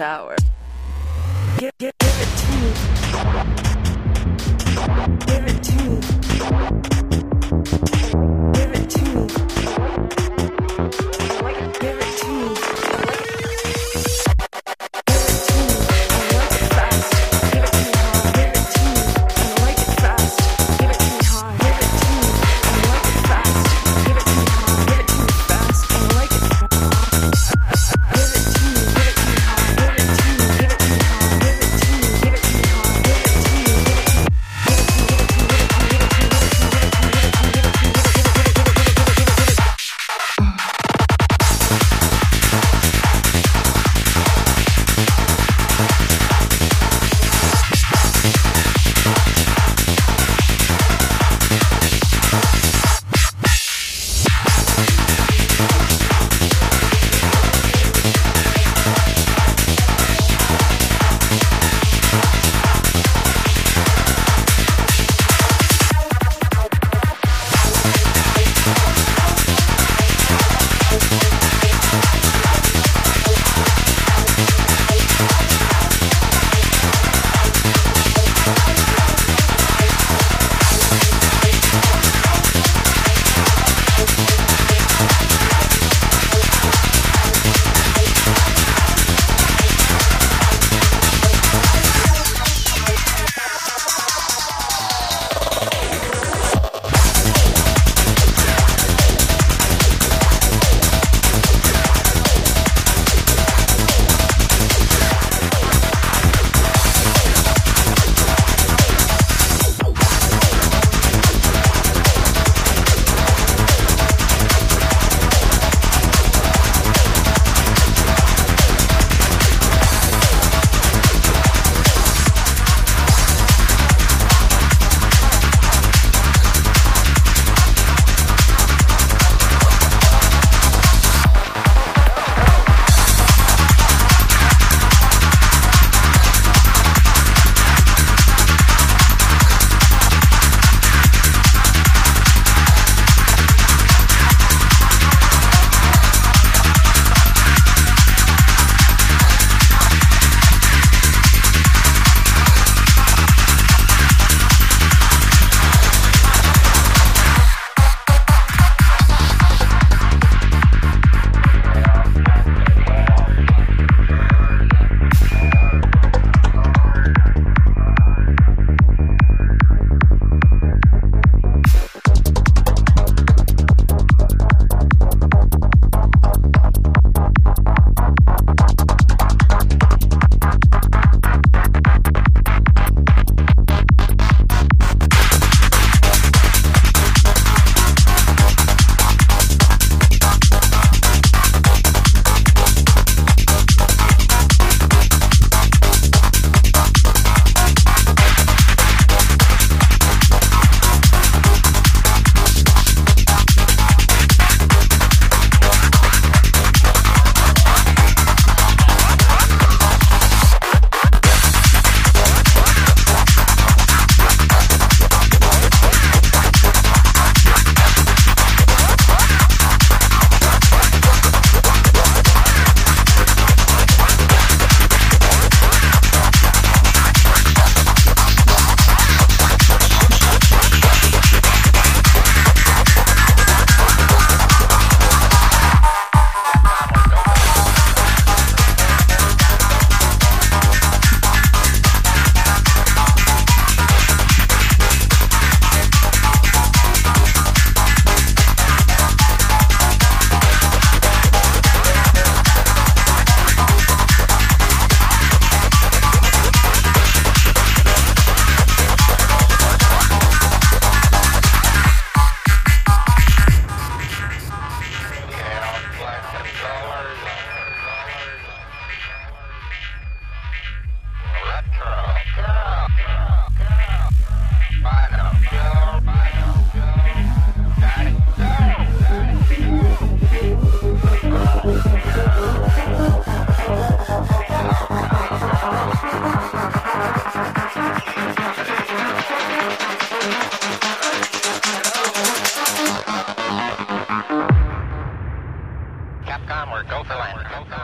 shower. Go for land. Go for land.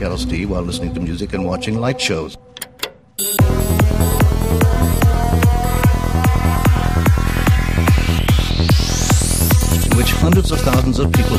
Take LSD while listening to music and watching light shows. Which hundreds of thousands of people,